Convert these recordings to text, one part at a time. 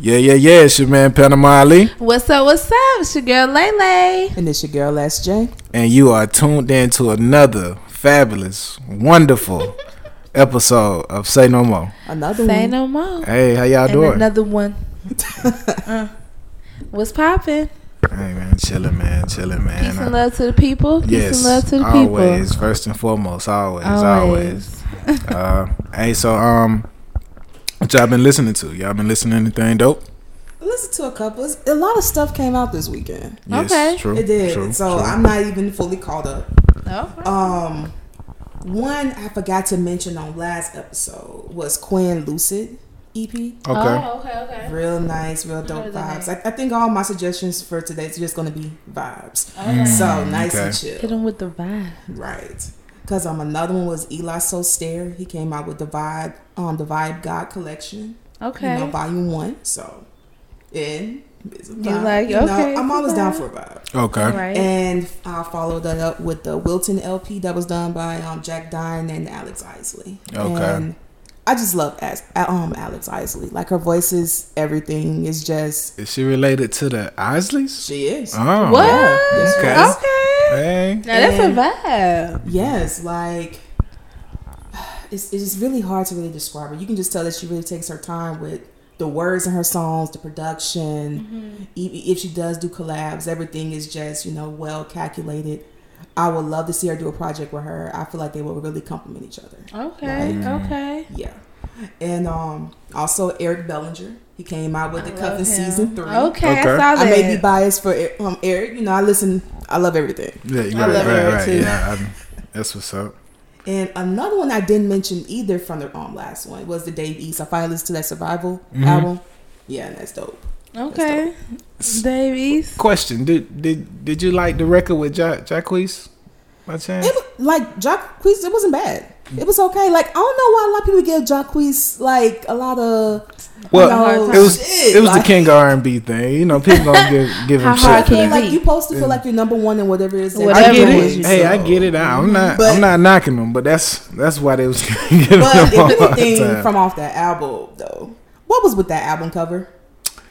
Yeah, yeah, yeah. It's your man Panama Ali, What's up? What's up? It's your girl Lele. And it's your girl SJ. and you are tuned in to another fabulous, wonderful episode of Say No More. Another one. Say one. no more. Hey, how y'all and doing? another one. Uh, what's popping? hey man, chilling, man, chilling, man. Peace and Uh, love to the people. Peace yes, and love to the people. always first and foremost, always, always. Always. uh, hey, so um, what y'all been listening to? Y'all been listening to anything dope? Listen to a couple. It's- A lot of stuff came out this weekend. Yes, Okay. true. It did. True, so true. I'm not even fully caught up. Okay. Um, one I forgot to mention on last episode was Quinn Lucid EP. okay. Oh, okay, okay. Real nice, real dope vibes. I, I think all my suggestions for today is just going to be vibes. Okay. So nice okay. and chill. Hit them with the vibe. Right. Because um, another one was Eli Sostre. He came out with the Vibe, um, the Vibe God Collection. Okay. you know, volume one. So, and it's You like, you know, okay, I'm always down for a vibe. Okay. All right. And I followed that up with the Wilton LP that was done by um, Jack Dine and Alex Isley. Okay. And I just love As- um, Alex Isley. Like her voice is everything. Is just Is she related to the Isleys? she is. Oh, what? yes, okay. Okay. Hey. Now that's a vibe. Yes, like it's it's really hard to really describe her. You can just tell that she really takes her time with the words in her songs, the production. E- If she does do collabs, everything is just you know well calculated. I would love to see her do a project with her. I feel like they will really complement each other. Okay. Mm. Okay. Yeah, and um also Eric Bellinger. He came out with the Love Cuffin him. season three. Okay, I saw that. I may be biased for um Eric. You know, I listen. I love everything. Yeah, right, I love right, Eric, right. too. Yeah, I, that's what's up. And another one I didn't mention either from the um last one was the Dave East. I finally listened to that Survival Mhm. album. Yeah, and that's dope. Okay. Dave East. Question: Did did did you like the record with ja- Jacquees? By chance? It was, like Jacquees, it wasn't bad. It was okay. Like I don't know why a lot of people give Jacquees like a lot of Well, you know, it was shit. it was like, the king of R and B thing. You know, people gonna give give him shit. can you that. like you supposed to feel like you're number one in whatever it is. that Whatever I get it doing, is, Hey, I get it. I'm not. But- I'm not knocking them, but that's that's why they was giving But them all if anything time. from off that album though, what was with that album cover?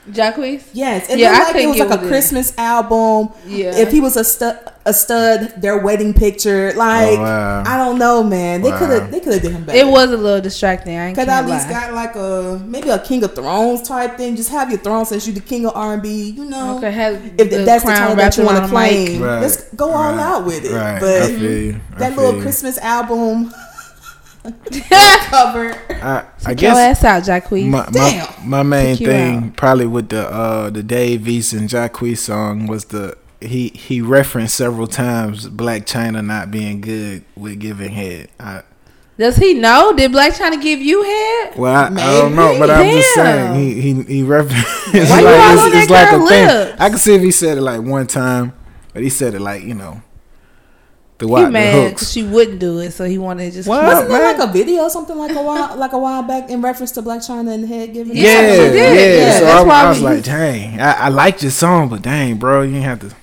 Jacquees. Yes, it Yeah, I looked like couldn't it was like a with it. Christmas album. Yeah. If he was a stud, a stud, their wedding picture, like Oh, wow. I don't know, man. They Wow. could have, they could have did him better. It was a little distracting. I ain't Could can't at least lie. got like a maybe a King of Thrones type thing. Just have your throne since you the king of R and B. You know, Okay, have if the that's the crown title that you want to claim, Right, let's go all right, out with it. Right, I But feel you. I that feel little you. Christmas album cover, I, I Take your guess ass out, Jacquees. my, my Damn. my main thing out. probably with the uh the Dave East and Jacquees song was the he he referenced several times Blac Chyna not being good with giving head. I, Does he know? Did Blac Chyna give you head? well, I, I don't know, Maybe. but I'm just saying he he he referenced. it's Why you like, all it's, on that it's like a girl thing. lips? I can see if he said it like one time, but he said it like you know the He what mad because she wouldn't do it, so he wanted to just. What? wasn't there like a video or something like a while like a while back in reference to Blac Chyna and head giving? Yeah, Yeah, yeah. Yeah, so that's I, why I was like, dang, I, I liked your song, but dang, bro, you ain't have to.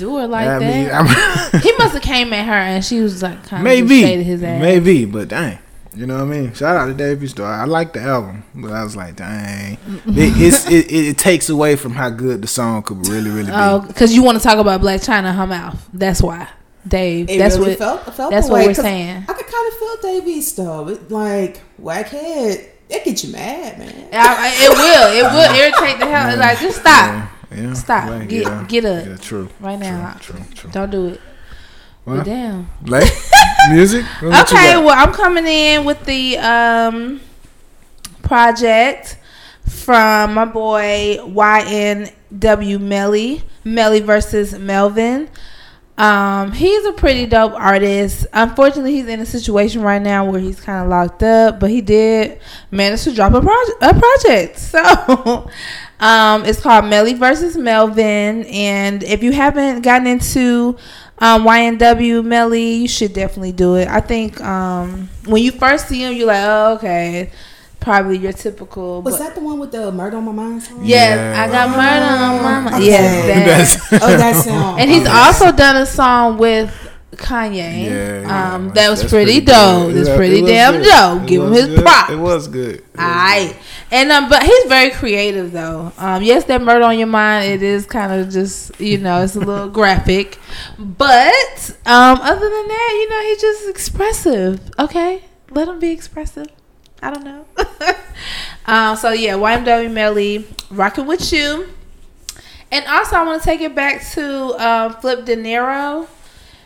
Do her like I mean, that. I'm- he must have came at her and she was like, kind of maybe, shaded his ass. maybe, but dang, you know what I mean. Shout out to Davies though. I like the album, but I was like, dang, it, it's it, it, it takes away from how good the song could really, really be. Oh, because you want to talk about Blac Chyna in her mouth. That's why, Dave. It that's really what. felt, felt that's what way, we're saying. I could kind of feel Davies though. It, like whackhead, that get you mad, man. I, I- it will. It will irritate the hell. Like just stop Yeah, yeah, Stop. like, Get- yeah, get up. Yeah, true. right now. True, true, true. Don't do it. Well, But damn. like music. Okay, well, I'm coming in with the um project from my boy YNW Melly, Melly versus Melvin. Um, he's a pretty dope artist. Unfortunately, he's in a situation right now where he's kind of locked up, but he did manage to drop a project. A project, so um, it's called Melly versus Melvin. And if you haven't gotten into um, YNW Melly, you should definitely do it. I think um, when you first see him, you're like, oh, okay, probably your typical. Was but- that the one with the Murder on My Mind song? Yes, Yeah. I got murder on my mind. Okay. Yes, that. Oh, that song. And he's also done a song with Kanye. Yeah, yeah, um, that was pretty, good. dope. It's pretty it damn dope. Give him his good. props. It was good. It was Alright, and um, but he's very creative though. Um, yes, that murder on your mind. It is kind of just you know, it's a little graphic, but um, other than that, you know, he's just expressive. Okay, let him be expressive. I don't know. um, so yeah, YNW Melly rocking with you, and also I want to take it back to um, Flipp Dinero.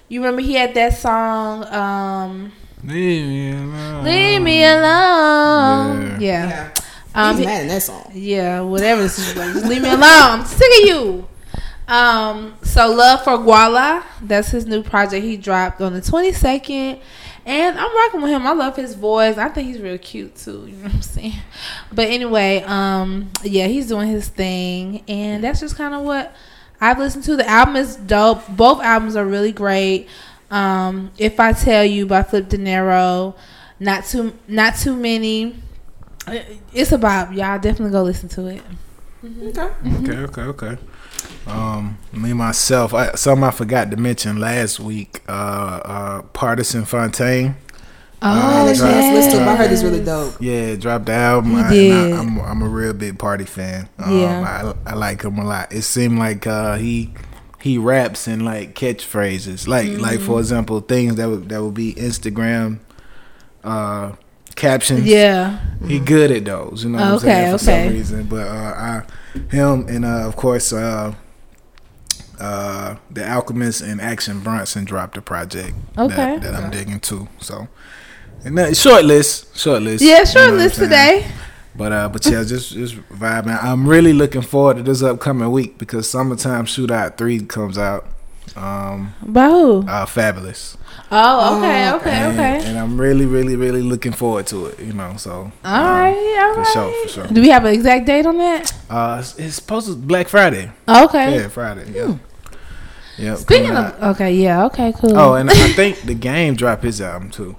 You remember he had that song. Um, Leave me alone. Leave me alone. Yeah. Yeah. Yeah. Um, He's mad in that song. yeah, whatever this is like. Just leave me alone. I'm sick of you. Um, so Love for Guala, that's his new project he dropped on the 22nd. And I'm rocking with him. I love his voice. I think he's real cute too. You know what I'm saying? But anyway, um, yeah, he's doing his thing, and that's just kind of what I've listened to. The album is dope. Both albums are really great. Um, if I tell you by Flipp Dinero, not too, not too many. It's about y'all. Definitely go listen to it. Okay. Okay, okay, okay. Um, me myself, I, something I forgot to mention last week. Uh, uh, Pardison Fontaine. Oh, yes, yes. let's talk. I heard this really dope. Yeah, dropped the album. I, did. I, I'm I'm a real big party fan. Um, Yeah. I, I like him a lot. It seemed like uh, he he raps in like catchphrases, like like Mm-hmm. for example, things that would that would be Instagram uh, captions. Yeah. He good at those, you know what I'm Okay, saying, for okay. some reason. But uh, I, him and uh, of course uh, uh, the Alchemist and Action Bronson dropped a project Okay. that, that I'm digging too. So, and that, short list, short list. Yeah, you know List today. But uh, but yeah, just just vibing. I'm really looking forward to this upcoming week because Summertime Shootout Three comes out. Um, By who? uh, Fabolous. Oh, okay, okay, and, okay. And I'm really, really, really looking forward to it. You know, so All um, right, all for right. sure, for sure. Do we have an exact date on that? Uh, it's, it's supposed to be Black Friday. Okay. Yeah, Friday. Yeah. Yeah. Speaking of, out. okay, yeah, okay, cool. oh, and I think the game dropped his album too.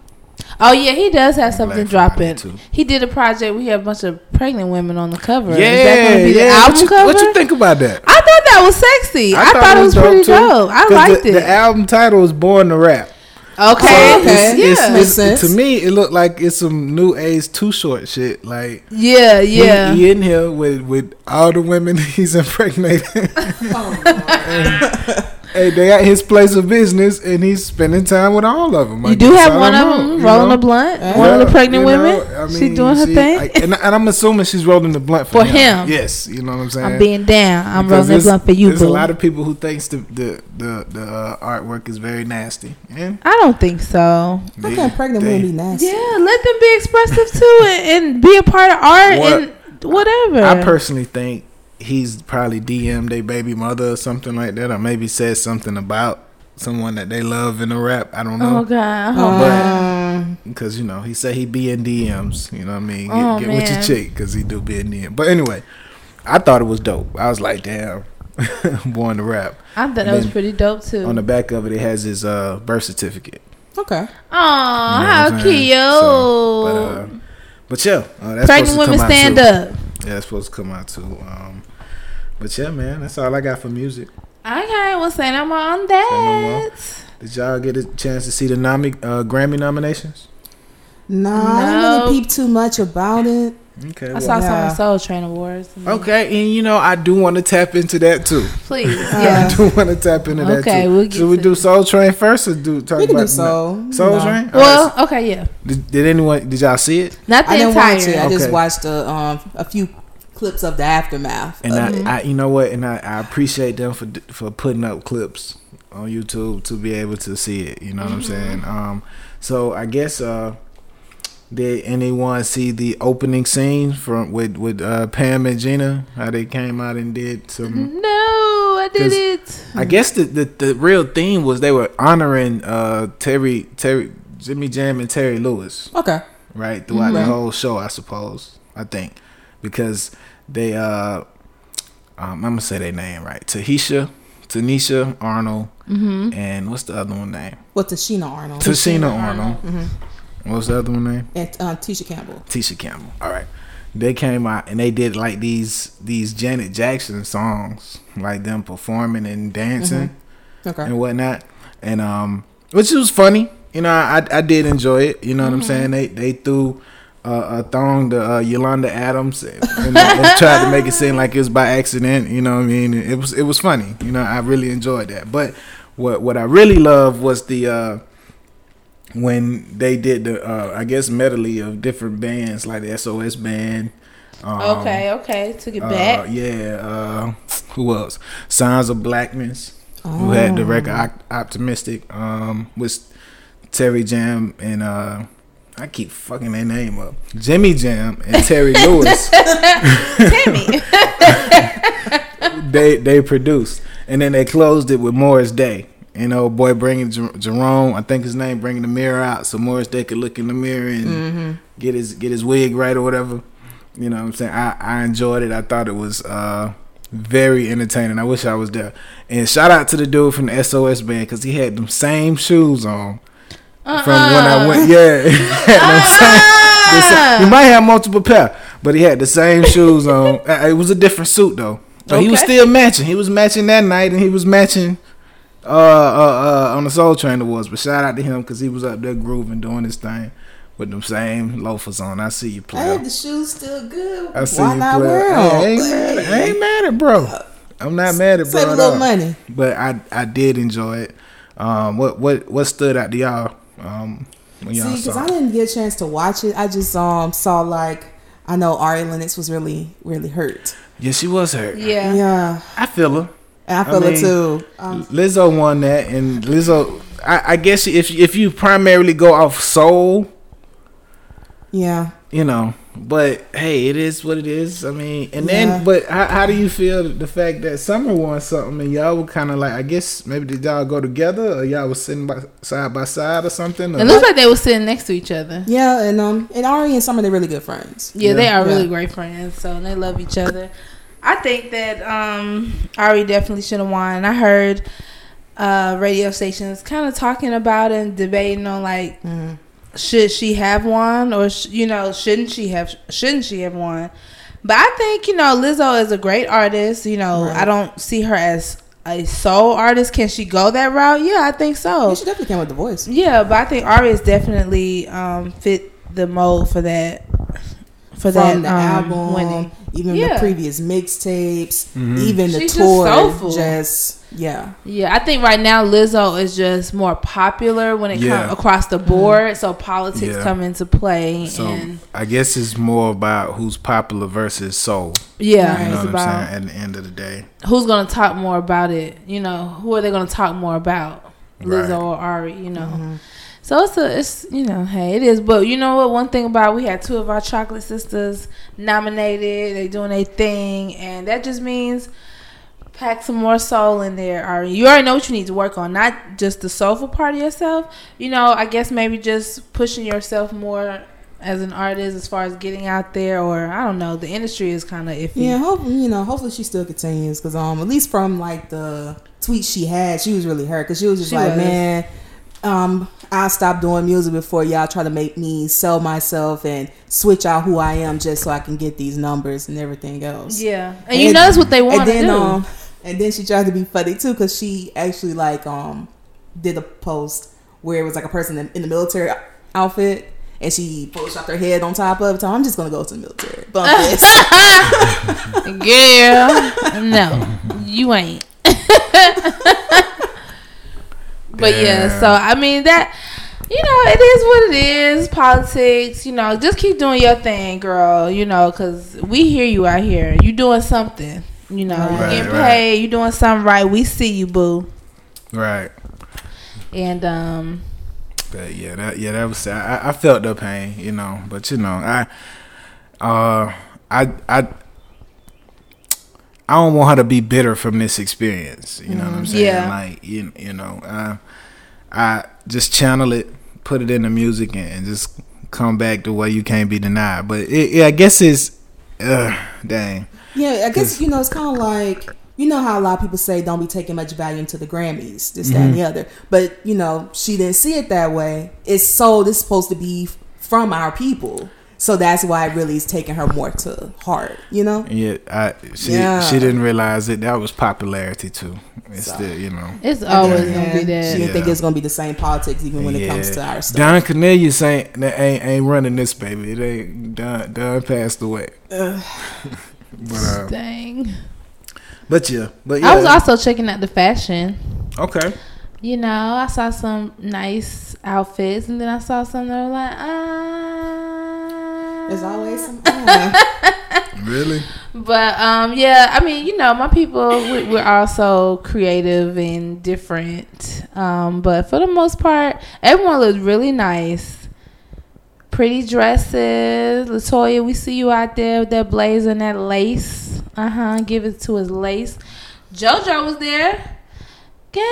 Oh yeah, he does have something Black dropping. too. He did a project. We have a bunch of pregnant women on the cover. Yeah, Is that gonna be the yeah. album what, you, cover? what you think about that? I thought that was sexy. I, thought, it was, pretty too, dope. I liked the, it. The album title is "Born to Rap." okay, So okay, it's- yeah, it's- Makes sense. To me, it looked like it's some new age too short shit. Like yeah, yeah. he, in here with with all the women he's impregnated. Oh, hey, they at his place of business, and he's spending time with all of them. I you do have one of don't know, them rolling know? a blunt. Yeah, one of the pregnant you know, women. I she mean, doing her she- thing. I- and, and I'm assuming she's rolling the blunt for, For him. Yes, you know what I'm saying. I'm being down. I'm Because rolling a there's- blunt for you, There's boo. a lot of people who thinks the the the, the uh, artwork is very nasty. And I don't think so. How they- can pregnant women be nasty? Yeah, let them be expressive too and, and be a part of art What- and whatever. I personally think he's probably DM'd their baby mother or something like that, or maybe said something about someone that they love in a rap. I don't know. oh know. god. Uh, Oh, Um, Because, you know, he said he be in DMs. You know what I mean? Get, Oh, get with your chick because he do be in DM. But anyway, I thought it was dope. I was like, damn, born to rap. I thought that was pretty dope too. On the back of it, it has his uh, birth certificate. okay. Oh, You know how what I'm cute! saying? So, but, uh, but yeah, uh, that's Pregnant supposed to women come stand out up. Yeah, that's supposed to come out too. Um, but yeah, man, that's all I got for music. Okay, well, say no more on no that. Did y'all get a chance to see the nomi- uh, Grammy nominations? Nah, I didn't really peep too much about it. Okay. I well- saw some Yeah. of Soul Train Awards. Okay, and you know I do want to tap into that too. Please, yeah, I do want to tap into that Okay, too. we'll get Should we to do it. Soul Train first, or do talk We can about do soul. Soul No. Train? Well, right. okay, yeah. did, did anyone? Did y'all see it? Not the I didn't entire. watch it. I just watched a, um, a few clips of the aftermath. And. I, I, you know what? And I, I appreciate them for for putting up clips on YouTube to be able to see it. You know what I'm saying? Um, so I guess uh, did anyone see the opening scene from with with uh, Pam and Gina? How they came out and did some. No, I did 'Cause it. I guess the, the the real theme was they were honoring uh, Terry Terry Jimmy Jam and Terry Lewis okay. right throughout the whole show. I suppose I think because they uh um, I'm gonna say their name right. Tahisha, Tanisha Arnold, Mm-hmm. and what's the other one name? With Tichina Arnold Tichina Arnold. Mhm. What's the other one name? and uh, Tisha Campbell. Tisha Campbell. All right. They came out and they did like these these Janet Jackson songs, like them performing and dancing Okay. and whatnot. And um which was funny. You know, I I did enjoy it. You know what I'm Mm-hmm. saying? They they threw uh, a thong to uh, Yolanda Adams and, and, and tried to make it seem like it was by accident. You know what I mean? It was it was funny. You know, I really enjoyed that. But what what I really loved was the uh, when they did the uh, I guess medley of different bands like the SOS band. Um, okay, okay. Took it uh, back. yeah. Uh, who else? Sounds of Blackness. Who had the record Optimistic? Um, was Terry Jam and uh, I keep fucking their name up. Jimmy Jam and Terry Lewis. Timmy. they they produced, and then they closed it with Morris Day. You know, boy, bringing Jer- Jerome, I think his name, bringing the mirror out so Morris Day could look in the mirror and get his get his wig right or whatever. You know what I'm saying? I, I enjoyed it. I thought it was uh, very entertaining. I wish I was there. And shout out to the dude from the SOS band because he had them same shoes on from when I went. Yeah, he had them same- the same- he might have multiple pair, but he had the same shoes on. Uh, It was a different suit though. But he was still matching. He was matching that night, and he was matching uh, uh, uh, on the Soul Train Awards. But shout out to him because he was up there grooving, doing his thing with them same loafers on. I see you Hey, play. the shoes still good. I see Why you not play. wear I 'em? ain't mad. At, I ain't mad at bro. I'm not mad at bro. Save a little money. But I I did enjoy it. Um, what what what stood out to y'all? Um, when y'all See, because I didn't get a chance to watch it. I just um saw like I know Ari Lennox was really really hurt. Yeah, she was hurt. Yeah. Yeah, I feel her. I feel mean, it too. Um, Lizzo won that, and Lizzo. I, I guess if if you primarily go off soul, yeah, you know. But hey, it is what it is. I mean, and Yeah. then, but how, how do you feel the fact that Summer won something and y'all were kind of like, I guess maybe did y'all go together or y'all was sitting by, side by side or something? Or It looks like they were sitting next to each other. yeah, and um and Ari and Summer they're really good friends. Yeah, they Yeah. are really great friends, so they love each other. I think that um, Ari definitely should have won. I heard uh, radio stations kind of talking about it and debating on like Mhm. Should she have one or sh- you know shouldn't she have shouldn't she have one But I think you know Lizzo is a great artist. You know Right. I don't see her as a soul artist. Can she go that route? Yeah, I think so. Yeah, she definitely came with the voice. Yeah, but I think Ari is definitely um, fit the mold for that. For that From the um, album, winning. even Yeah. the previous mixtapes, Mhm. even the She's tour, soulful. just yeah. Yeah, I think right now Lizzo is just more popular when it Yeah. comes across the board. So politics Yeah. come into play, So and I guess it's more about who's popular versus soul. yeah, You know it's what I'm about saying? At the end of the day, who's going to talk more about it. You know, who are they going to talk more about, Lizzo Right. or Ari? You know. Mhm. So it's a, it's you know, hey, it is. But you know what? One thing about we had two of our chocolate sisters nominated. They doing a thing, and that just means pack some more soul in there. Ari, you already know what you need to work on, not just the soulful part of yourself. You know, I guess maybe just pushing yourself more as an artist as far as getting out there, or I don't know. The industry is kind of iffy. Yeah, hope you know. Hopefully, she still continues because um, at least from like the tweets she had, she was really hurt because she was just She like, was. man, um, I'll stop doing music before y'all try to make me sell myself and switch out who I am just so I can get these numbers and everything else. Yeah, and you know that's what they want and to then do. um, and then she tried to be funny too because she actually like um did a post where it was like a person in, in the military outfit. And she photoshopped her head on top of it. So I'm just gonna go to the military. Bump this. Girl, no, you ain't. but yeah, so I mean that you know it is what it is. Politics, you know, just keep doing your thing, girl. You know, because we hear you out here. You doing something. You know, you Right, getting right. paid. You doing something right. We see you, boo. right? And um, But yeah, that yeah, that was I, I felt the pain, you know. But you know, I uh I I I don't want her to be bitter from this experience. You know what I'm saying? Yeah. Like you you know, uh, I just channel it, put it in the music, and, and just come back to where you can't be denied. But it, yeah, I guess it's uh, dang. Yeah, I guess you know it's kind of like you know how a lot of people say don't be taking much value into the Grammys, this, that, and Mm-hmm. the other. But you know she didn't see it that way. It's sold. It's supposed to be from our people. So that's why it really is taking her more to heart, you know? Yeah, I she Yeah. she didn't realize it. That was popularity too. It's So. still, you know. It's always Yeah. gonna be that. She didn't think it's gonna be the same politics even when it comes to our stuff. Don Cornelius ain't ain't ain't running this baby. It ain't Don Don passed away. Ugh. But uh, Dang. but yeah, but yeah. I was also checking out the fashion. okay. You know, I saw some nice outfits, and then I saw some that were like, ah. There's always some. uh, Really? But um, yeah, I mean, you know, my people, we, we're also creative and different. Um, but for the most part, everyone looks really nice. Pretty dresses. Latoya, we see you out there with that blazer and that lace. Uh huh. Give it to his lace. JoJo was there. Girl.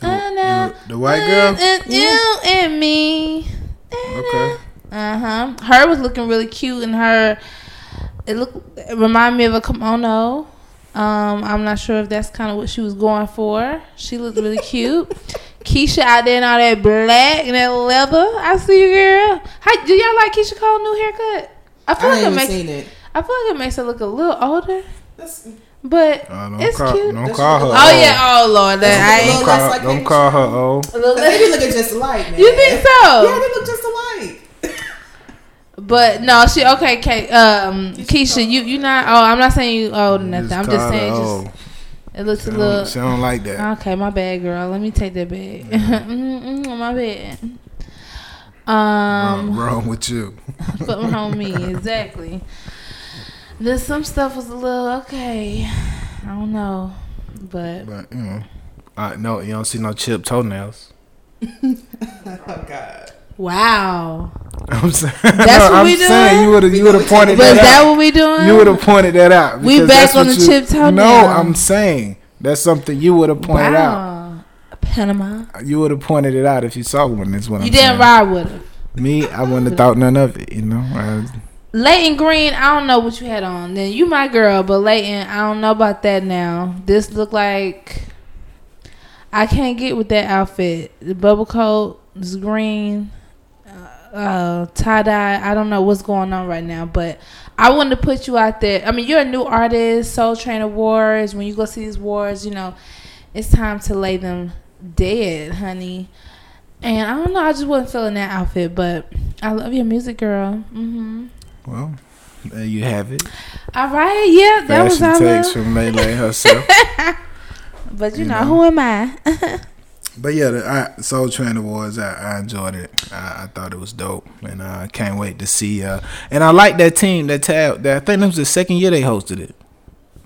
I know. The, the white girl. And you and me. Okay. Uh huh. Her was looking really cute, and her it looked it reminded me of a kimono. Um, I'm not sure if that's kind of what she was going for. She looked really cute. Keyshia out there in all that black and that leather. I see you, girl. How do y'all like Keyshia Cole new haircut? I I feel like it haven't makes seen it. I feel like it makes her look a little older, That's, but Uh, don't it's call, cute. Don't call her. Oh old. yeah, oh lord, that I I a Don't call, like don't call her old. they be looking just alike, man. You think so? Yeah, they look just alike. But no, she okay. Kay, um, Keyshia, you you not. Oh, I'm not saying you old or nothing. I'm just saying, just it looks She a little. she don't like that. Okay, my bad, girl. Let me take that back. Mm, mm, my bad. Um, wrong, wrong with you. something wrong me exactly. Then some stuff was a little okay. I don't know, but But you know, I no, you don't see no chipped toenails. Oh God. Wow. I'm saying. That's what I'm we saying doing? you would have you would have gonna pointed Was that, that out. what we doing? You would have pointed that out. We back on the you- toenail. No, I'm saying that's something you would have pointed out. wow. Panama. You would have pointed it out if you saw one. Is what You I'm didn't saying. ride with her. Me, I wouldn't have thought none of it. You know. I, Layton Greene, I don't know what you had on. Then you my girl, but Layton, I don't know about that now. This look like I can't get with that outfit. The bubble coat is green, uh, tie dye. I don't know what's going on right now, but I wanted to put you out there. I mean, you're a new artist, Soul Train Awards. When you go see these awards, you know, it's time to lay them dead, honey. And I don't know, I just wasn't feeling that outfit, but I love your music, girl. hmm well, there you have it. All right, yeah, that was Fashion our takes little, from Lele herself. But you, you know, know. who am I? But yeah, the I, Soul Train Awards, I, I enjoyed it. I, I thought it was dope, and I can't wait to see. Uh, and I like that team. That tab. That I think it was the second year they hosted it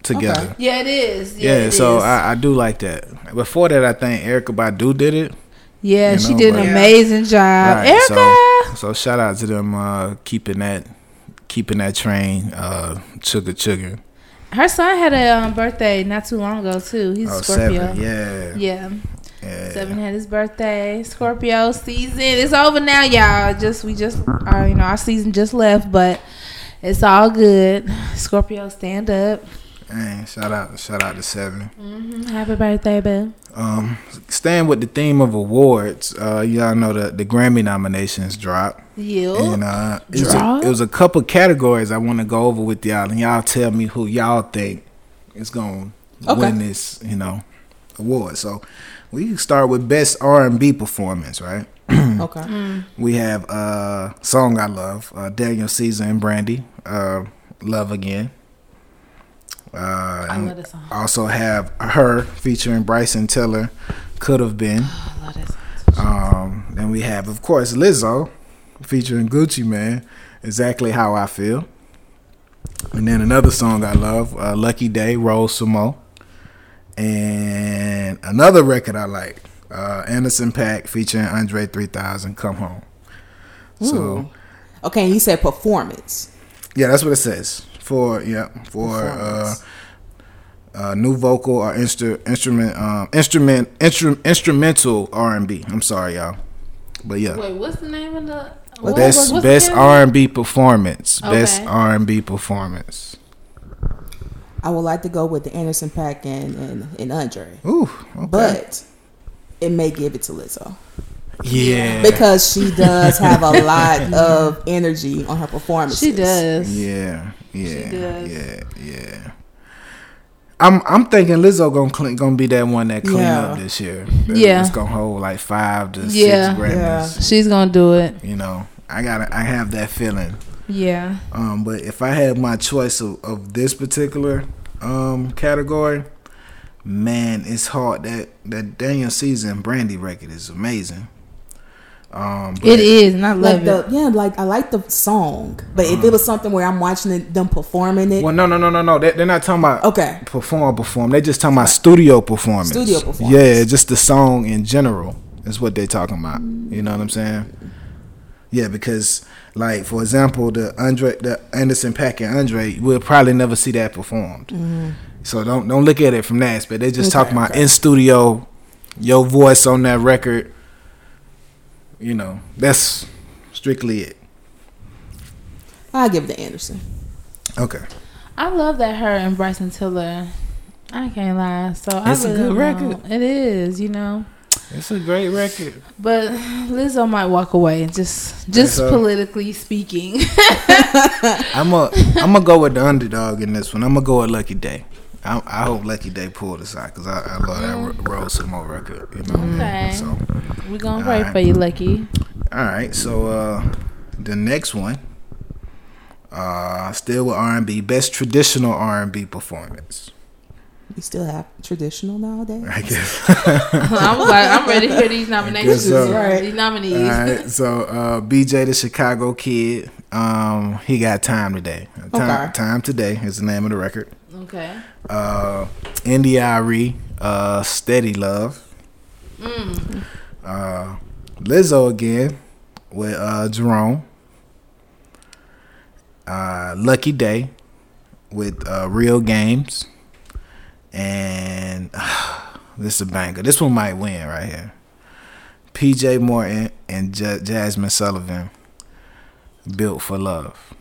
together. yeah, it is. Yeah, it so is. I, I do like that. Before that, I think Erykah Badu did it. yeah, you she did but- an amazing job, Right, Erykah. So shout out to them uh, keeping that keeping that train uh, chugga chugga. Her son had a um, birthday not too long ago too. He's Oh, a Scorpio. seven, yeah, Yeah, yeah. seven had his birthday. Scorpio season. It's over now, y'all. Just we just our you know our season just left, but it's all good. Scorpio, stand up. Dang, shout out, shout out to seven. hmm Happy birthday, boo. Um, staying with the theme of awards, uh, y'all know the the Grammy nominations dropped, You. and uh, it was, a, it was a couple categories I want to go over with y'all, and y'all tell me who y'all think is gonna Okay. win this, you know, award. So we can start with best R and B performance, right? Okay. Mm. We have uh song I love, uh, Daniel Caesar and Brandy, uh, Love Again. Uh, I love this song. also have her featuring Bryson Tiller, could have been. I love this song. Um, then we have, of course, Lizzo featuring Gucci Mane, exactly how I feel. And then another song I love, uh, Lucky Daye, Roll Some Mo. And another record I like, uh, Anderson .Paak featuring Andre 3000, Come Home. So Okay, and you said performance. yeah, that's what it says for yeah for uh, uh, new vocal or instru- instrument um, instrument instru- instrumental R and B. I'm sorry, y'all, but yeah. Wait, what's the name of the What- best what's best? R and B performance. Best R and B performance. I would like to go with the Anderson .Paak and and, and Andre, Ooh, okay. but it may give it to Lizzo. Yeah. because she does have a lot of energy on her performances. She does. Yeah, yeah, does. yeah, yeah. I'm I'm thinking Lizzo gonna clean, gonna be that one that clean Yeah. up this year. Yeah. it's gonna hold like five to Yeah. six Grammys. Yeah. She's gonna do it. You know, I gotta I have that feeling. Yeah. Um, but if I had my choice of, of this particular um category, man, it's hard. That that Daniel Caesar Brandy record is amazing. Um, but It is, and I love Like it. the yeah, like I like the song, but if it was something where I'm watching it, them performing it, Well, no, no, no, no, no. They, they're not talking about okay, perform, perform. They just talking about studio performance. Studio performance. Yeah, just the song in general is what they're talking about. You know what I'm saying? Yeah, because like for example, the Andre, the Anderson .Paak and Andre, we'll probably never see that performed. So don't don't look at it from that aspect. They just Mm-hmm. Okay, talking about okay. in studio, your voice on that record. You know, that's strictly it. I'll give it to Anderson. Okay. I love that her and Bryson Tiller. I can't lie. So It's I a really good record. know. It is, you know. It's a great record. But Lizzo might walk away. Just, just politically speaking. I'm a I'm gonna go with the underdog in this one. I'm gonna go with Lucky Daye. I, I hope Lucky Daye pull this out because I, I love that Ro- Rose Samo record. You know. Okay. So We're gonna pray Alright. for you, Lucky. all right. So uh, the next one, uh, still with R&B, best traditional R&B performance. We still have traditional nowadays. I guess. I'm like, I'm ready to hear these nominations. so. Right. These nominees. all right. So uh, BJ the Chicago Kid, um, he got time today. Time, Okay. time today is the name of the record. Okay. uh India.Arie, uh Steady Love. Mm. Uh Lizzo again with uh Jerome. Uh Lucky Daye with uh Real Games. And this is a banger. This one might win right here. PJ Morton and J- Jazmine Sullivan. Built for Love.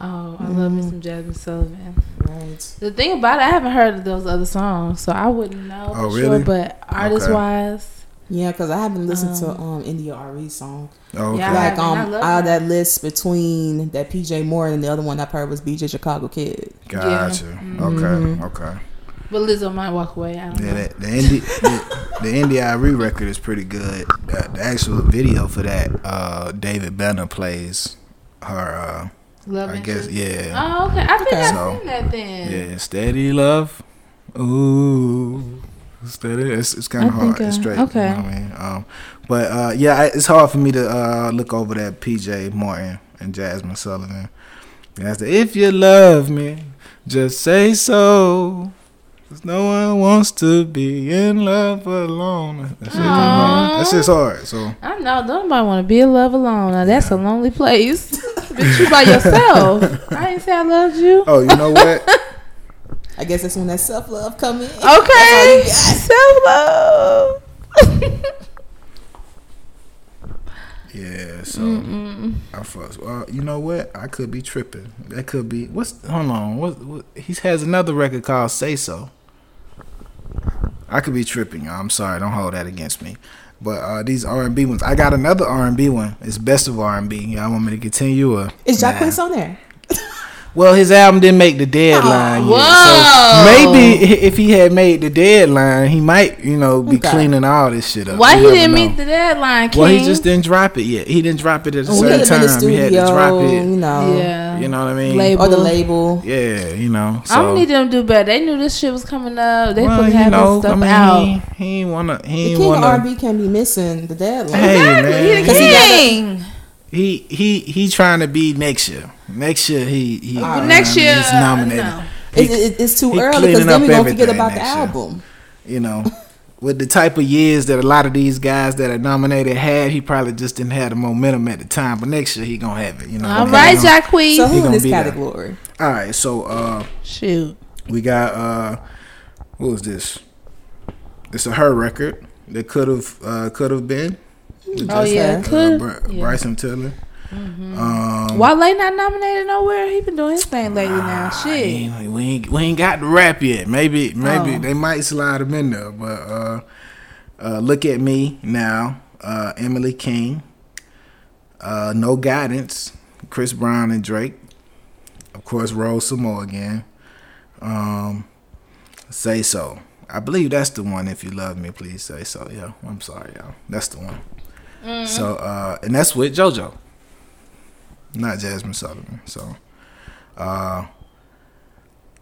Oh, I love me some Jazmine Sullivan. Right. The thing about it, I haven't heard of those other songs, so I wouldn't know Oh, for really? sure. But artist wise, Yeah, because I haven't listened to Um, um India.Arie song. Okay. Yeah, like. I um love out of that list between that PJ Moore and the other one I've heard was BJ Chicago Kid. Gotcha. Mhm. Okay. Okay. But Lizzo might walk away. I don't Yeah, know. that, the Indi the, the India.Arie record is pretty good. The, the actual video for that, uh, David Banner plays her. Uh, Love I guess yeah, Oh, okay. I think Okay. I've So, seen that then. yeah. Steady love, ooh, steady. It's, it's kind of hard. think, it's uh, straight. okay. You know what I mean? Um, but uh, yeah, I- it's hard for me to uh, look over that PJ Morton and Jazmine Sullivan. That's the if you love me, just say so. 'Cause no one wants to be in love alone. That shit kinda hard. That shit's hard. So I know. Don't nobody want to be in love alone. Now that's a lonely place. Bitch, you by yourself. I ain't say I loved you. Oh, you know what? I guess that's when that self love come in. Okay. Self love. yeah. So Mm-mm. I fuss. Well, you know what? I could be tripping. That could be. What's? Hold on. What? what he has another record called "Say So." I could be tripping. y'all. I'm sorry. Don't hold that against me. But uh, these R and B ones, I got another R and B one. It's best of R and B. Y'all want me to continue or? Is Nah. Jacquees on there? Well, his album didn't make the deadline Oh, yet. whoa. So maybe if he had made the deadline, he might, you know, be Okay. cleaning all this shit up. Why You he didn't know. meet the deadline, King? Well, he just didn't drop it yet. He didn't drop it at a We certain had him in time. He had to drop studio, you know, Yeah. You know what I mean? Label. or the label. Yeah, you know. So, I don't need them to do better. They knew this shit was coming up. They well, supposed to you have know, this stuff I mean, out. He, he ain't wanna. He The king of wanna. R&B can be missing the deadline. Hey Exactly. man, He the 'Cause he got a- king. He he he trying to be next year. Next year he he. Well, you Next know what year, he's nominated. no. He- It, it, it's too he early because then we're gonna forget about the next year. album. you know, with the type of years that a lot of these guys that are nominated had, he probably just didn't have the momentum at the time. But next year he gonna have it. You know. All He right, gonna- Jacquees. So He who in this be there. category? All right, so uh, Shoot. we got uh, what was this? It's a her record that could have uh, could have been. Oh, just, yeah, uh, could. Br- Yeah. Mm-hmm. Bryson Tiller. Um, Wale not nominated nowhere. He been doing his thing lately now. Shit. ain't- we ain't we ain't got the rap yet. Maybe maybe Oh. they might slide him in there, but uh, uh, look at me now. uh, Emily King, uh, No Guidance, Chris Brown and Drake. Of course, Rose Samo again. Um, say so. I believe that's the one. If you love me, please say so. Yeah, I'm sorry, y'all. That's the one. So, uh, and that's with JoJo, not Jazmine Sullivan. So, uh,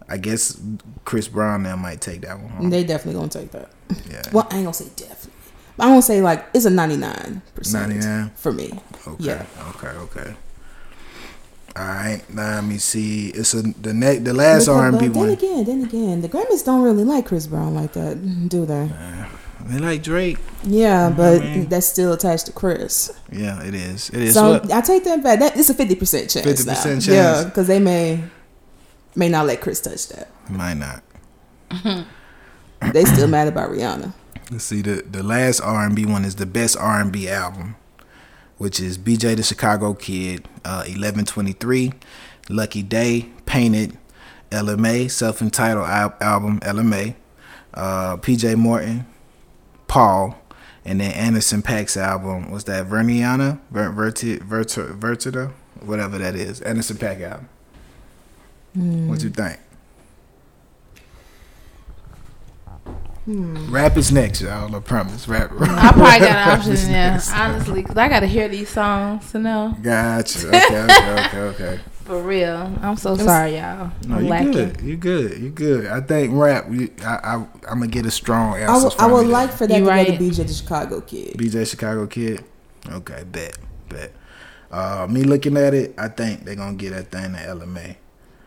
I guess Chris Brown now might take that one. Home. They definitely gonna take that. Yeah. Well, I ain't gonna say definitely. But I'm gonna say like it's a 99 percent 99? for me. Okay. Yeah. Okay. Okay. All right. Now let me see. It's a the next the last R and B but Then one. again, then again, the Grammys don't really like Chris Brown like that, do they? They like Drake. Yeah, but mean- that's still attached to Chris. Yeah, it is. It is. so what? I take that back. That it's a fifty percent chance. 50% chance. Yeah, because they may may not let Chris touch that. Might not. They still mad about Rihanna. Let's see. The the last R and B one is the best R and B album, which is BJ the Chicago Kid, uh, eleven twenty three, Lucky Daye, Painted, Ella Mai, self entitled al- album Ella Mai, uh, PJ Morton, Paul, and then Anderson .Paak's album was that Verniana, Ver, Verti, Verti, Vertida, whatever that is. Anderson .Paak album. Hmm. What you think? Hmm. Rap is next, y'all. I promise. Rap. I probably got an option there, honestly, because I got to hear these songs to know. Gotcha. Okay, okay, okay, okay. For real. I'm so sorry, y'all. No, I'm you lacking. good. You good. You good. I think rap. We, I, I, I'm gonna get a strong answer. I would, I would you like for that You to right. go to BJ the Chicago Kid. BJ Chicago Kid. Okay, bet, bet. Uh, me looking at it, I think they're gonna get that thing to Ella Mai.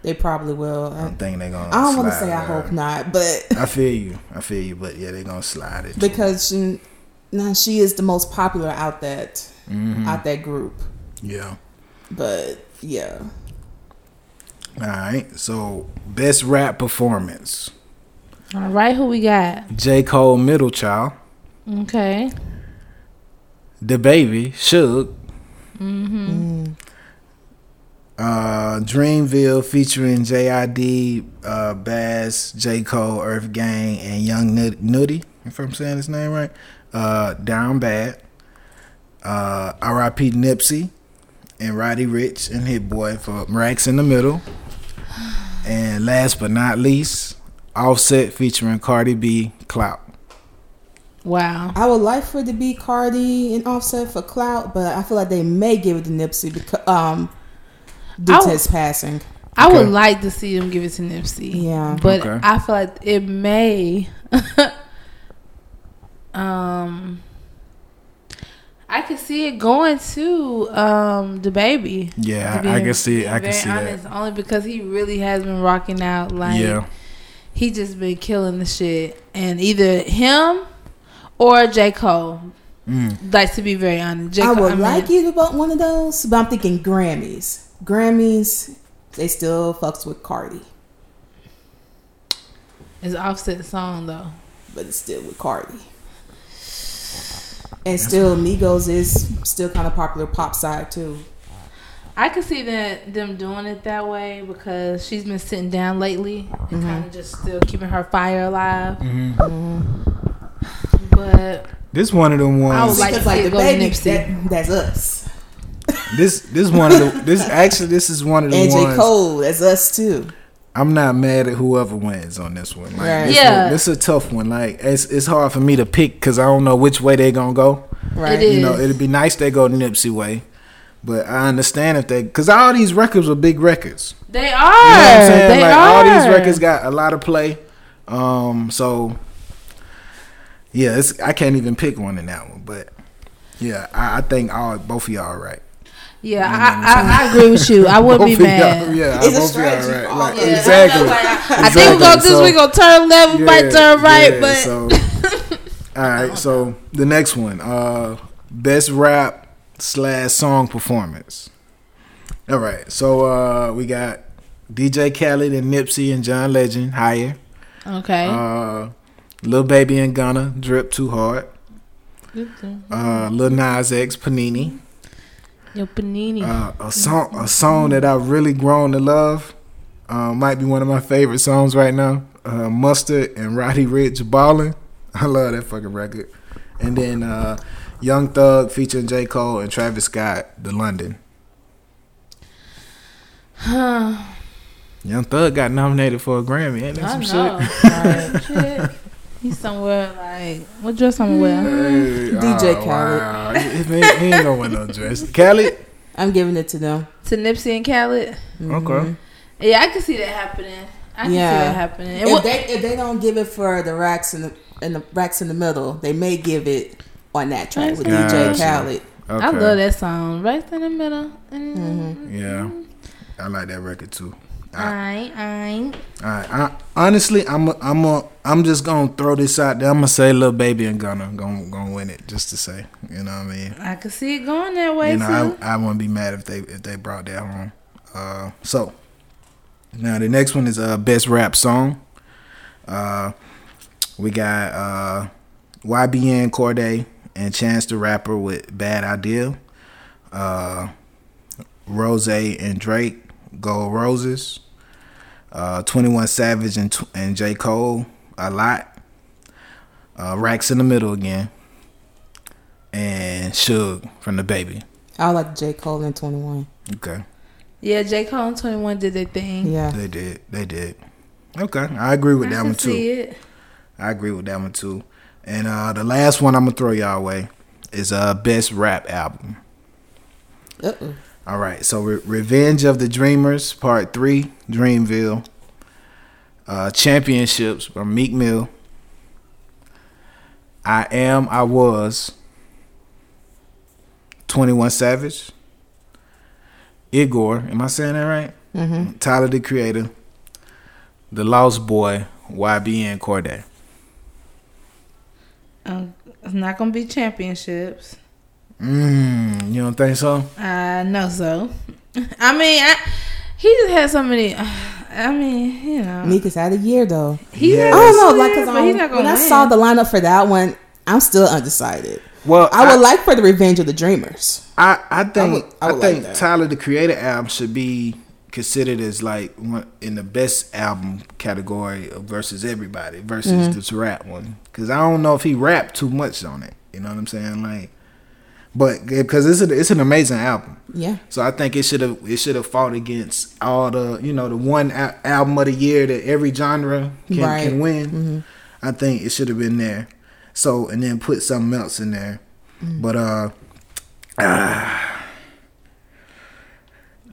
They probably will. I I, don't think they're gonna. I don't want to say I it hope not, but I feel you. I feel you. But yeah, they're gonna slide it. because she, now she is the most popular out that hmm out that group. Yeah. But yeah, All right. So best rap performance: All right, who we got? J. Cole, Middle Child, Okay. DaBaby, Suge. Mm-hmm. Uh, Dreamville featuring JID, uh, Bas, J. Cole, Earth Gang, and Young Nutty, if I'm saying his name right. Uh, Down Bad. Uh, R.I.P. Nipsey and Roddy Ricch and Hit Boy for Racks in the Middle. And last but not least, Offset featuring Cardi B, Clout. Wow. I would like for it to be Cardi and Offset for clout, but I feel like they may give it to Nipsey because um due I to his passing. I Okay. would like to see them give it to Nipsey. Yeah. But Okay. I feel like it may um I could see it going to um DaBaby. Yeah, I, I can see being I can see honest, Only because he really has been rocking out like yeah. he just been killing the shit. And either him or J. Cole. Mm. Like to be very honest. J. I Cole, would mean, like either about one of those, but I'm thinking Grammys. Grammys, they still fucks with Cardi, It's offset song though. but it's still with Cardi. And still, Migos is still kind of popular pop side too. I could see that them doing it that way because she's been sitting down lately and Mhm. kind of just still keeping her fire alive. hmm But This one of them ones. I would like to like the go to baby, that, that's us. This this one of the this actually this is one of the And J ones Cole, that's us too. I'm not mad at whoever wins on this one. Like, Right. this Yeah. one- this is a tough one. Like it's it's hard for me to pick because I don't know which way they're gonna go. Right. It You know, is. it'd be nice they go Nipsey way, but I understand if they because all these records are big records. they are. You know what I'm saying? They like are. all these records got a lot of play. Um, so yeah, it's I can't even pick one in that one, but yeah, I, I think all both of y'all are right. Yeah, You know I'm I, I, I agree with you. I wouldn't be Both of y'all- mad. Yeah, It's a both of y'all strategy right. all Like, of us. Yeah, exactly. I think we're gonna Exactly. this. So- we gonna turn left, we might turn right, yeah, but so, all right. So the next one, uh, best rap slash song performance. All right. So uh, we got DJ Khaled and Nipsey and John Legend higher. okay. Uh, Lil Baby and Gunna drip too hard. Uh, Lil Nas X Panini. Yo, Panini. Uh, a song, a song that I've really grown to love. Uh, might be one of my favorite songs right now. Uh, Mustard and Roddy Ricch Ballin'. I love that fucking record. And then uh, Young Thug featuring J Cole and Travis Scott, The London. Young Thug got nominated for a Grammy. Ain't that I some know. shit? Like, shit. He's somewhere like what dress somewhere. Hey, DJ oh, Mm. Khaled. Wow. He, ain't- he ain't gonna win no dress. Khaled. I'm giving it to them. To Nipsey and Khaled. Okay. Yeah, I can see that happening. I can Yeah. see that happening. And If what- they if they don't give it for the racks in the in the racks in the middle, they may give it on that track with Gotcha. DJ Khaled. Okay. I love that song. Right in the middle. Mm-hmm. Yeah, I like that record too. I, I. All right. I, honestly, I'm a, I'm a, I'm just gonna throw this out there. I'm gonna say Lil Baby and Gunna gonna gonna win it just to say. You know what I mean? I can see it going that way you too. I, I wouldn't be mad if they if they brought that home. Uh, so now the next one is uh best rap song. Uh, we got uh YBN Cordae and Chance the Rapper with Bad Idea. Uh, Rose and Drake Gold Roses. Uh, Twenty One Savage and and J Cole a lot. Uh, Racks in the middle again. And Suge from DaBaby. I like J Cole and Twenty One. Okay. yeah, J. Cole and 21 did their thing. Yeah. They did. They did. Okay. I agree with I that can one too. see it. I agree with that one too. And uh the last one I'm gonna throw y'all away is uh best rap album. Uh oh. All right. So Re- Revenge of the Dreamers Part 3, Dreamville. Uh Championships from Meek Mill. I am I was 21 Savage. Igor, am I saying that right? Mm-hmm. Tyler the Creator, The Lost Boy, YBN Cordae. Um, it's not gonna be championships. Mm, you don't think so? I know so. I mean, I, he just had so many. I mean, you know, Meek is out of year though. he Yeah. had I don't know, like, years, cause but he's um, not gonna when I saw the lineup for that one, I'm still undecided. Well, I would like for the Revenge of the Dreamers. I, I think I, would- I would like think that. Tyler the Creator album should be considered as like one in the best album category versus everybody versus Mm-hmm. this rap one because I don't know if he rapped too much on it. You know what I'm saying? Like, but because it's a, it's an amazing album. Yeah. So I think it should have it should have fought against all the you know the one al- album of the year that every genre can, Right. can win. Mm-hmm. I think it should have been there. So and then put something else in there. Mm. But uh, ah,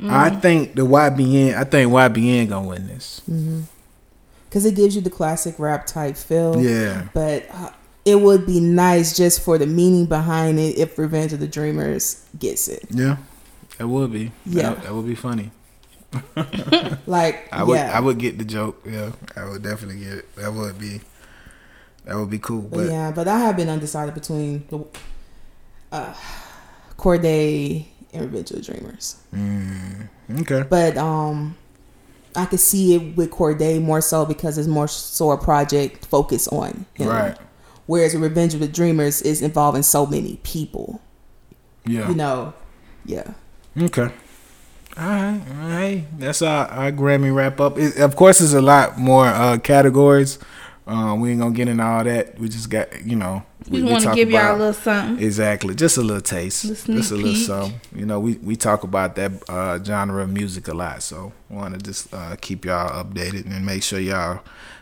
I think the YBN. I think YBN gonna win this. Because it gives you the classic rap type feel. Yeah. But uh, it would be nice just for the meaning behind it if Revenge of the Dreamers gets it. Yeah, that would be. Yeah. that, that would be funny. Like, I would yeah. I would get the joke. Yeah, I would definitely get it. That would be that would be cool. But But yeah, but I have been undecided between the uh, Cordae and Revenge of the Dreamers. mm, okay. But um, I could see it with Cordae more so because it's more so a project focused on him. Right. Whereas Revenge of the Dreamers is involving so many people. Yeah. You know, yeah. Okay. All right. All right. That's our, our Grammy wrap up. It, of course, there's a lot more uh, categories. Uh, we ain't gonna get into all that. We just got you know. we, want to talk give y'all a about- little something. Exactly, just a little taste, just a little something. You know, we, we talk about that uh, genre of music a lot, so want to just uh, keep y'all updated and make sure y'all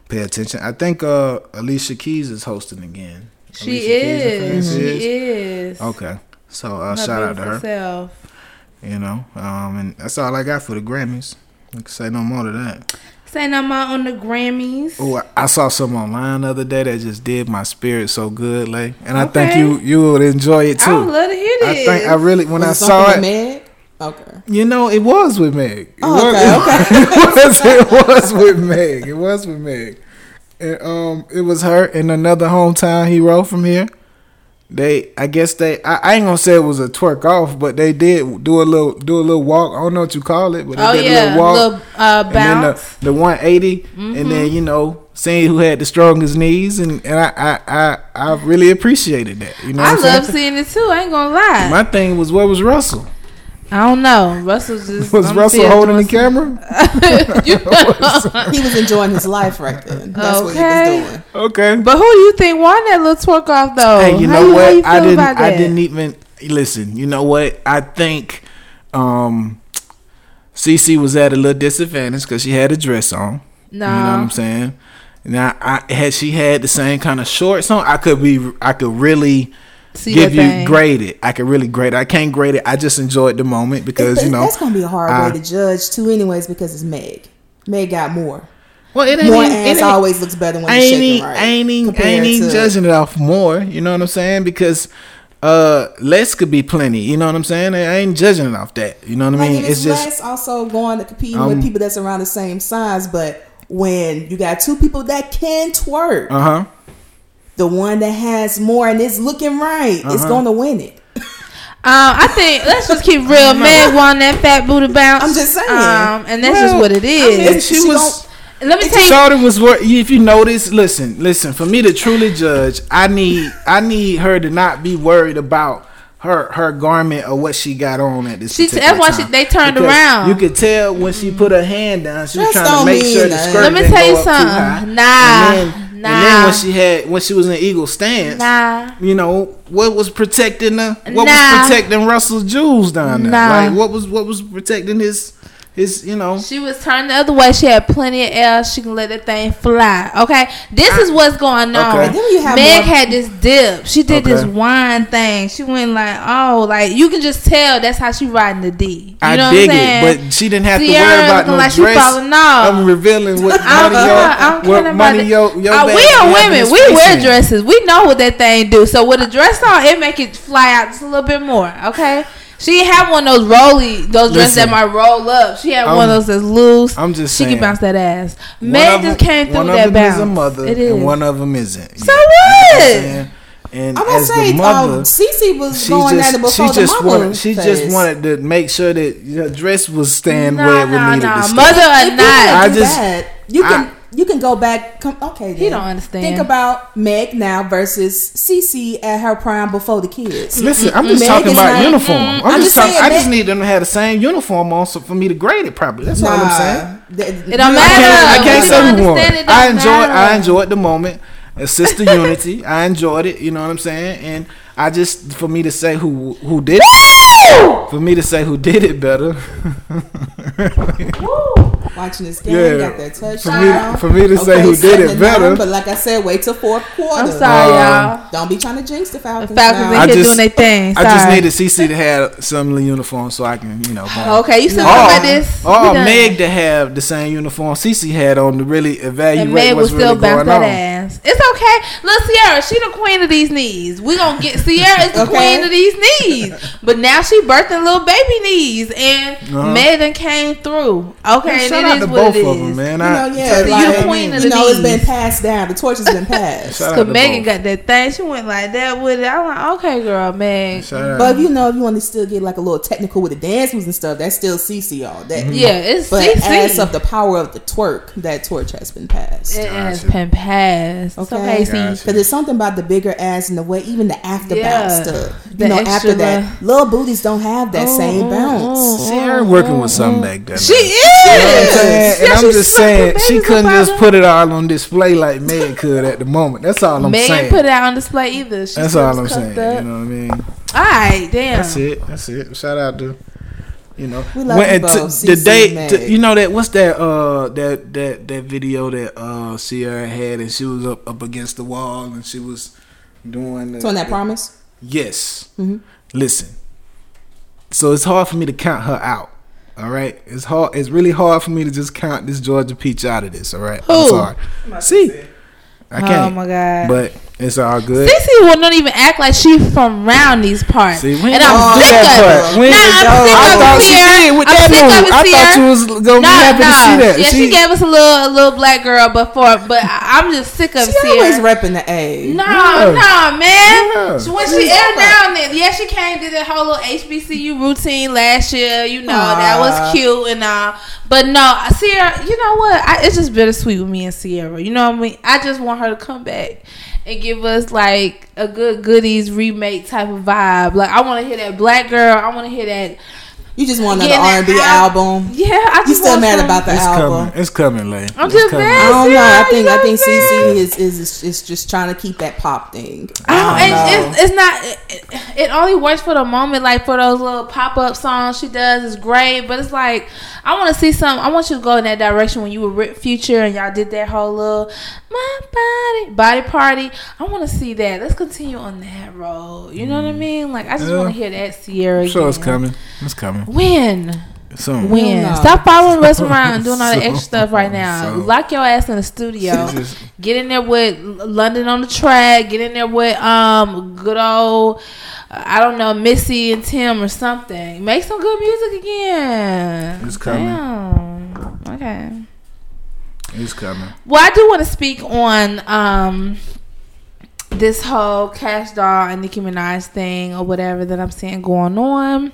pay attention. I think uh, Alicia Keys is hosting again. She is. She is. Okay, so uh, shout out to her. Self. You know, um, and that's all I got for the Grammys. I can say no more to that. Say no more on the Grammys. Oh, I- I saw some online the other day that just did my spirit so good, like, and I think you you would enjoy it too. I would love to hear I think I really when Was I saw something it, with Meg? Okay. you know, it was with Meg. It Oh, was, okay, it was it was with Meg. It was with Meg. And um, it was her and another hometown hero from here. They, I guess they, I, I ain't gonna say it was a twerk off, but they did do a little, do a little walk. I don't know what you call it, but they oh did a little walk. little uh, and then. Mm-hmm. the, the 180, and then you know, seeing who had the strongest knees, and, and I, I, I, I really appreciated that. You know, I love saying? seeing it too. I ain't gonna lie. My thing was, what was Russell? I don't know. Russell just Was Russell holding the camera? You know. He was enjoying his life right then. That's what he Okay. was doing. Okay. But who do you think won that little twerk off though? Hey, you How know how what? you I didn't. I didn't even listen. You know what? I think um, Cece was at a little disadvantage because she had a dress on. No. You know what I'm saying? Now, I had she had the same kind of shorts on, I could be. I could really See give you thing. grade it. I could really grade it. I can't grade it. I just enjoyed the moment because It- you know. that's gonna be a hard I- way to judge too, anyways, because it's Meg. Meg got more. Well, it More even- it ass ain't- always looks better when I it's ain't, shaking right. I ain't, I ain't to- judging it off more. You know what I'm saying? Because uh, less could be plenty. You know what I'm saying? I ain't judging it off that. You know what I Like, mean? It's it's just less also going to compete Um, with people that's around the same size, but when you got two people that can twerk, uh huh. The one that has more and is looking right is Uh-huh. going to win it. Um, I think let's just keep real. Meg won that fat booty bounce. I'm just saying. Um, and that's just what it is. I is. mean, she She was. Let me tell you. Shawty was worth. If you notice, listen, listen. For me to truly judge, I need, I need her to not be worried about her her garment or what she got on at this. She- particular that's why she- they turned Because around. You could tell when she put her hand down, she was Dress trying to don't make mean sure the nothing. skirt Let me didn't tell you go up too something. high. Nah, and then, and nah. then when she had when she was in eagle stance, Nah. you know what was protecting the what Nah. was protecting Russell's jewels down there? Nah. Like what was what was protecting his his you know. She was turned the other way. She had plenty of air. She can let that thing fly. Okay, this is what's going on. Okay. And then you have Meg more- had this dip. She did this wine thing. She went like, oh, like you can just tell that's how she riding the D. You I know dig what I'm saying? it, but she didn't have to Ciara worry about looking no like she dress. falling off. I'm revealing what I don't money care. your, I don't what money about your, your Uh, we are women. We face wear in. dresses. We know what that thing do. So with a dress on, it make it fly out just a little bit more. Okay. She didn't one of those rolly, those dresses that might roll up. She had one I'm- of those that's loose. I'm just she saying. can bounce that ass. One Meg just came through that bounce. one of that them bounce. is a mother, it is. and one of them isn't. So You know what what? I'm? And I'm gonna as say, the mother, um, Cece was she going just, at it before she just the mama wanted, she phase. just wanted to make sure that your dress was staying No, where it no, needed no. to stay. Mother or If you not. I just- that, you I- can you can go back. Come, okay, He don't understand. Think about Meg now versus Cece at her prime before the kids. Listen, I'm just Meg talking about not- uniform. I'm, I'm just just talking, saying I just Meg- need them to have the same uniform on so for me to grade it properly. That's all I'm saying. It don't I matter. can't, I can't say don't won. I don't enjoyed. I enjoyed the moment. Sister Unity. I enjoyed it. You know what I'm saying? And I just for me to say who who did it, for me to say who did it better. Watching this game, Yeah. got that For me, touchdown. for me to say who did it better. nine, but like I said, wait till fourth quarter. I'm sorry, Um, y'all. Don't be trying to jinx the The Falcons. Falcons now. I just- doing their thing. I just needed CC to have similar uniform so I can you know. go. Okay, you still Or, talking about this? We or done. Meg to have the same uniform CC had on to really evaluate and Meg will what's still really bounce going that on. ass. It's okay. Look, Ciara, she the queen of these knees. We gonna get Ciara is the Okay. queen of these knees. But now she birthing little baby knees, and Uh-huh. Megan came through. Okay, Yeah, and out to both of them, is. man. You I, know, yeah, So you like, the queen of you know, it's knees. been passed down. The torch has been passed. Shout out Cause to Megan both. got that thing. She went like that with it. I'm like, okay, girl, man. Shout out. But if you know, if you want to still get like a little technical with the dance moves and stuff, that's still CC all day. Mm-hmm. Yeah, it's But CC. as of the power of the twerk, that torch has been passed. It has been passed. It's Okay. okay, see. Gotcha. Because there's something about the bigger ass and the way, even the after Yeah. bounce stuff. You The know, extra after that, little booties don't have that Oh, same oh, bounce. oh, Ciara working with something back there. She man. is. You know what I'm saying? Yeah, and I'm just saying she couldn't just out put it all on display like Meg could at the moment. That's all I'm Megan saying. put it out on display either. She That's all I'm saying. up. You know what I mean? All right, damn. That's it. That's it. Shout out to you know We love you and both, t- the CC day and t- you know that what's that uh that that that video that uh Ciara had and she was up up against the wall and she was doing the, So on that the- promise, Yes. Mm-hmm. Listen. So it's hard for me to count her out. All right. It's hard. It's really hard for me to just count this Georgia peach out of this. All right. Who? I'm sorry. See, I can't. Oh my god. But it's all good. Cece will not even act like she from around these parts. See, we and I'm gonna sick of it. We Nah, I'm do- sick I of thought it, she Ciara. did with I'm that sick move. of it, I thought Ciara. you was gonna be happy to see that. Yeah, she, She- gave us a little a little black girl before, but I, I'm just sick of she Ciara. always repping the A. No, Yeah. no, man. Yeah. So when she every now and then, yeah, she came did that whole little HBCU routine last year. You know that was cute and all. But no, Ciara, you know what? I, it's just bittersweet with me and Ciara. You know what I mean? I just want her to come back and give us like a good goodies remake type of vibe. Like I want to hear that black girl. I want to hear that. You just want another R and B album. Yeah, I just You just still want mad some- about the It's album? coming. It's coming, Lane. I'm It's just coming. mad. I don't know. I Yeah, think you know I think I'm CC saying? is, is is just trying to keep that pop thing. I don't, I don't it's, it's, it's not. It, it only works for the moment. Like for those little pop up songs she does is great, but it's like I want to see some. I want you to go in that direction when you were Rip Future and y'all did that whole little my body body party. I want to see that. Let's continue on that road. You know what I mm. mean? Like I just Yeah. want to hear that Ciara. I'm sure it's coming. It's coming When? soon. When? no. Stop following us around and doing all the So- extra stuff right now. so- Lock your ass in the studio. Get in there with London on the track. Get in there with um good old I don't know Missy and Tim or something. Make some good music again. It's coming. Damn. Okay. It's coming. Well, I do want to speak on um this whole Kash Doll and Nicki Minaj thing or whatever that I'm seeing going on.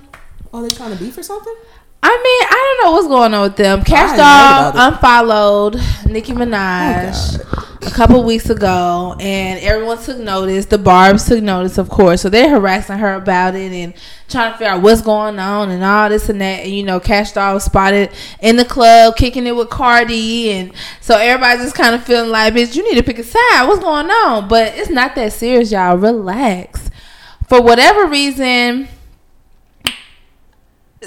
Oh, they trying to beef or something? I mean, I don't know what's going on with them. Kash Doll unfollowed Nicki oh, Minaj Oh, a couple weeks ago, and everyone took notice. The Barbs took notice, of course, so they're harassing her about it and trying to figure out what's going on and all this and that. And you know, Kash Doll was spotted in the club kicking it with Cardi, and so everybody's just kind of feeling like, "Bitch, you need to pick a side. What's going on?" But it's not that serious, y'all. Relax. For whatever reason.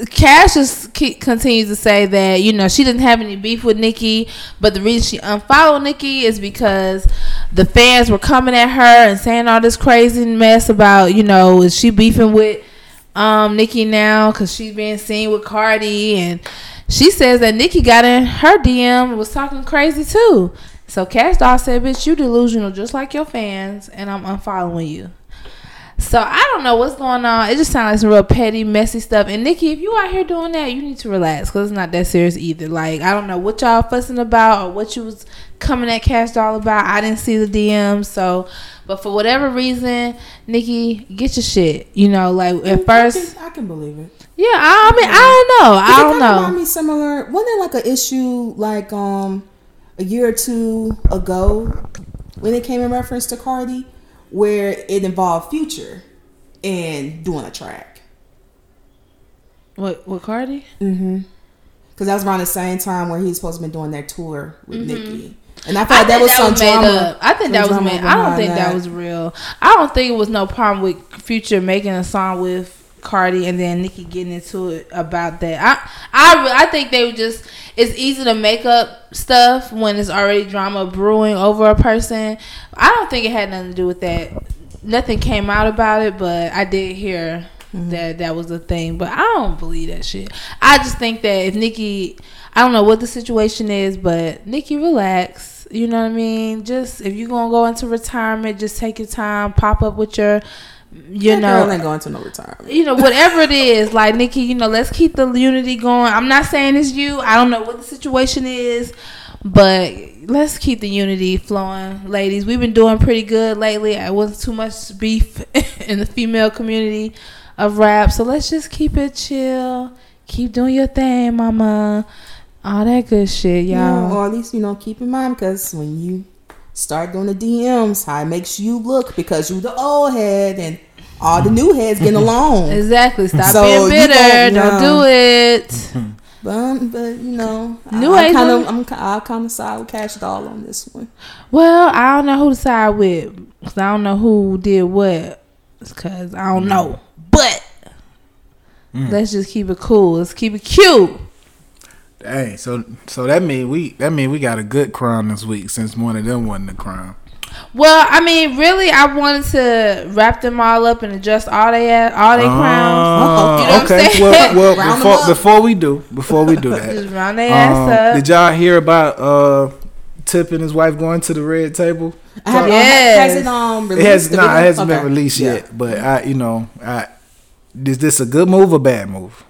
Kash just keep, continues to say that you know she didn't have any beef with Nicki, but the reason she unfollowed Nicki is because the fans were coming at her and saying all this crazy mess about you know is she beefing with um Nicki now because she's being seen with Cardi and she says that Nicki got in her DM was talking crazy too. So Kash Doll said, "Bitch, you delusional just like your fans, and I'm unfollowing you." So I don't know what's going on. It just sounds like some real petty, messy stuff. And Nicki, if you out here doing that, you need to relax because it's not that serious either. Like I don't know what y'all fussing about or what you was coming at Kash Doll about. I didn't see the DMs, so but for whatever reason, Nicki, get your shit. You know, like at I first, can, I can believe it. yeah. I, I mean, I don't know. I don't know. me similar. Wasn't there like an issue like um a year or two ago when it came in reference to Cardi, where it involved Future and doing a track. What? What Cardi? Mm-hmm. Because that was around the same time where he was supposed to be doing that tour with Nicki. And I thought I that was some made drama. up. I think that was made. I don't think that. was real. I don't think it was no problem with Future making a song with Cardi and then Nicki getting into it about that. I I I think they were just. It's easy to make up stuff when it's already drama brewing over a person. I don't think it had nothing to do with that. Nothing came out about it, but I did hear mm-hmm. that that was the thing. But I don't believe that shit. I just think that if Nicki, I don't know what the situation is, but Nicki, relax. You know what I mean? Just if you're gonna go into retirement, just take your time. Pop up with your, you That know, girl ain't going to no retirement. you know, whatever it is, like Nicki, you know, let's keep the unity going. I'm not saying it's you. I don't know what the situation is, but let's keep the unity flowing, ladies. We've been doing pretty good lately. I wasn't too much beef in the female community of rap, so let's just keep it chill. Keep doing your thing, mama. All that good shit, Yeah, y'all. or at least you know keep in mind because when you start doing the DMs, how it makes you look because you the old head and all the new heads getting along. Exactly. Stop So being you bitter. gon- Don't yeah. do it. But um, but you know, New I, age kind of women- I'm ki- I kind of side with Kash Doll on this one. Well, I don't know who to side with. 'cause I don't know who did what. Because I don't know. But let's just keep it cool. Let's keep it cute. Hey, so so that mean we that mean we got a good crown this week since one of them wasn't a crown. Well, I mean, really, I wanted to wrap them all up and adjust all they all they crowns. Oh, You know what I'm okay. Well, well before before we do before we do that, Just round their ass um, up. did y'all hear about uh Tip and his wife going to the red table? I have, Yes. has it um It has not. video? It hasn't Okay. been released Yeah. yet. But I, you know, I is this a good move or bad move?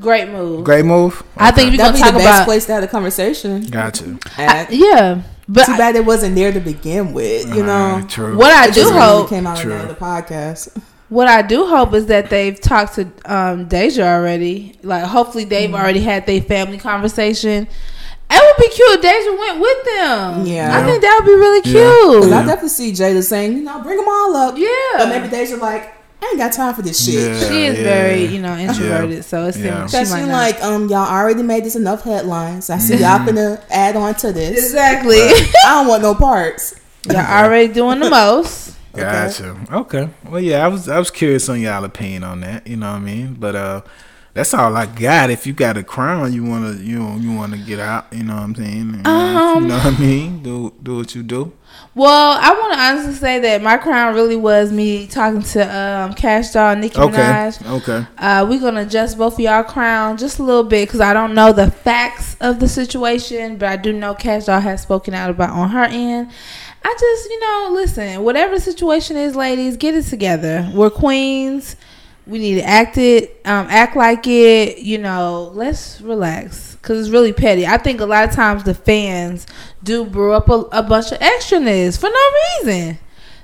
Great move. Great move. I think we're That'd gonna be talk the best about. place to have a conversation. Gotcha. At. Yeah, but Too bad it wasn't there to begin with. You know, Alright, true. what I It do just randomly hope came out True. on the podcast. What I do hope is that they've talked to um, Deja already. Like, hopefully, they've Mm-hmm. already had their family conversation. It would be cute. if Deja went with them. Yeah. I think that would be really Yeah. cute. I definitely see Jada saying, you know, bring them all up. Yeah. But maybe Deja like, I ain't got time for this shit. Yeah. she is very, you know, introverted. So it seems Yeah. she Especially like um y'all already made this enough headlines. I see y'all gonna add on to this. exactly. I don't want no parts. Y'all already doing the most. Gotcha. Okay. Well, yeah, I was I was curious on y'all opinion on that. You know what I mean? But uh, that's all I got. If you got a crown, you wanna you know, you wanna get out. You know what I'm saying? And, uh, Um, you know what I mean? Do do what you do. Well, I want to honestly say that my crown really was me talking to um, Kash Doll, Nicki Okay. Minaj. Okay. Uh, we're gonna adjust both of y'all crown just a little bit because I don't know the facts of the situation, but I do know Kash Doll has spoken out about on her end. I just, you know, listen, whatever the situation is, ladies, get it together. We're queens. We need to act it, um, act like it. You know, let's relax because it's really petty. I think a lot of times the fans do brew up a, a bunch of extraness for no reason.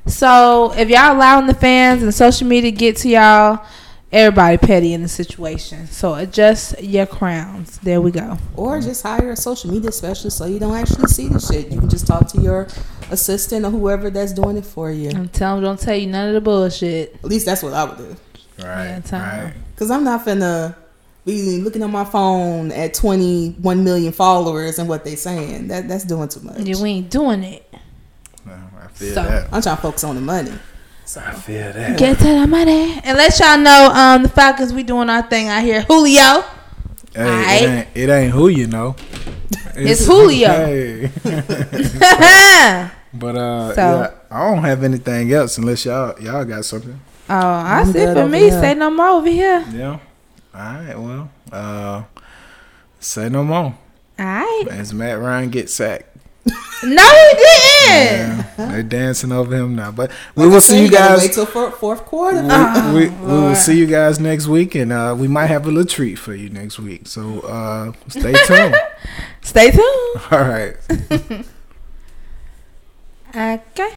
So if y'all allowing the fans and social media get to y'all, everybody petty in the situation. So adjust your crowns. There we go. Or just hire a social media specialist so you don't actually see the shit. You can just talk to your assistant or whoever that's doing it for you. And tell them don't tell you none of the bullshit. At least that's what I would do. Right. Yeah, right. Cause I'm not finna be looking on my phone at 21 million followers and what they saying. That that's doing too much. Yeah, we ain't doing it. No, I feel So- that. I'm trying to focus on the money. So I feel that. Get to the money. And let y'all know, um, the Falcons, we doing our thing out here. Julio. Hey, Aight. it ain't, it ain't who you know. It's Julio. Hey. but uh, So- yeah, I don't have anything else unless y'all y'all got something. I I'm see for me. here. Say no more over here. Yeah. All right. Well, uh, say no more. All right. As Matt Ryan gets sacked. No, he didn't. Yeah, they're dancing over him now. But we Like will see you guys. Wait till four, fourth quarter. we, we, we will see you guys next week, and uh, we might have a little treat for you next week. So uh, stay tuned. Stay tuned. All right. Okay.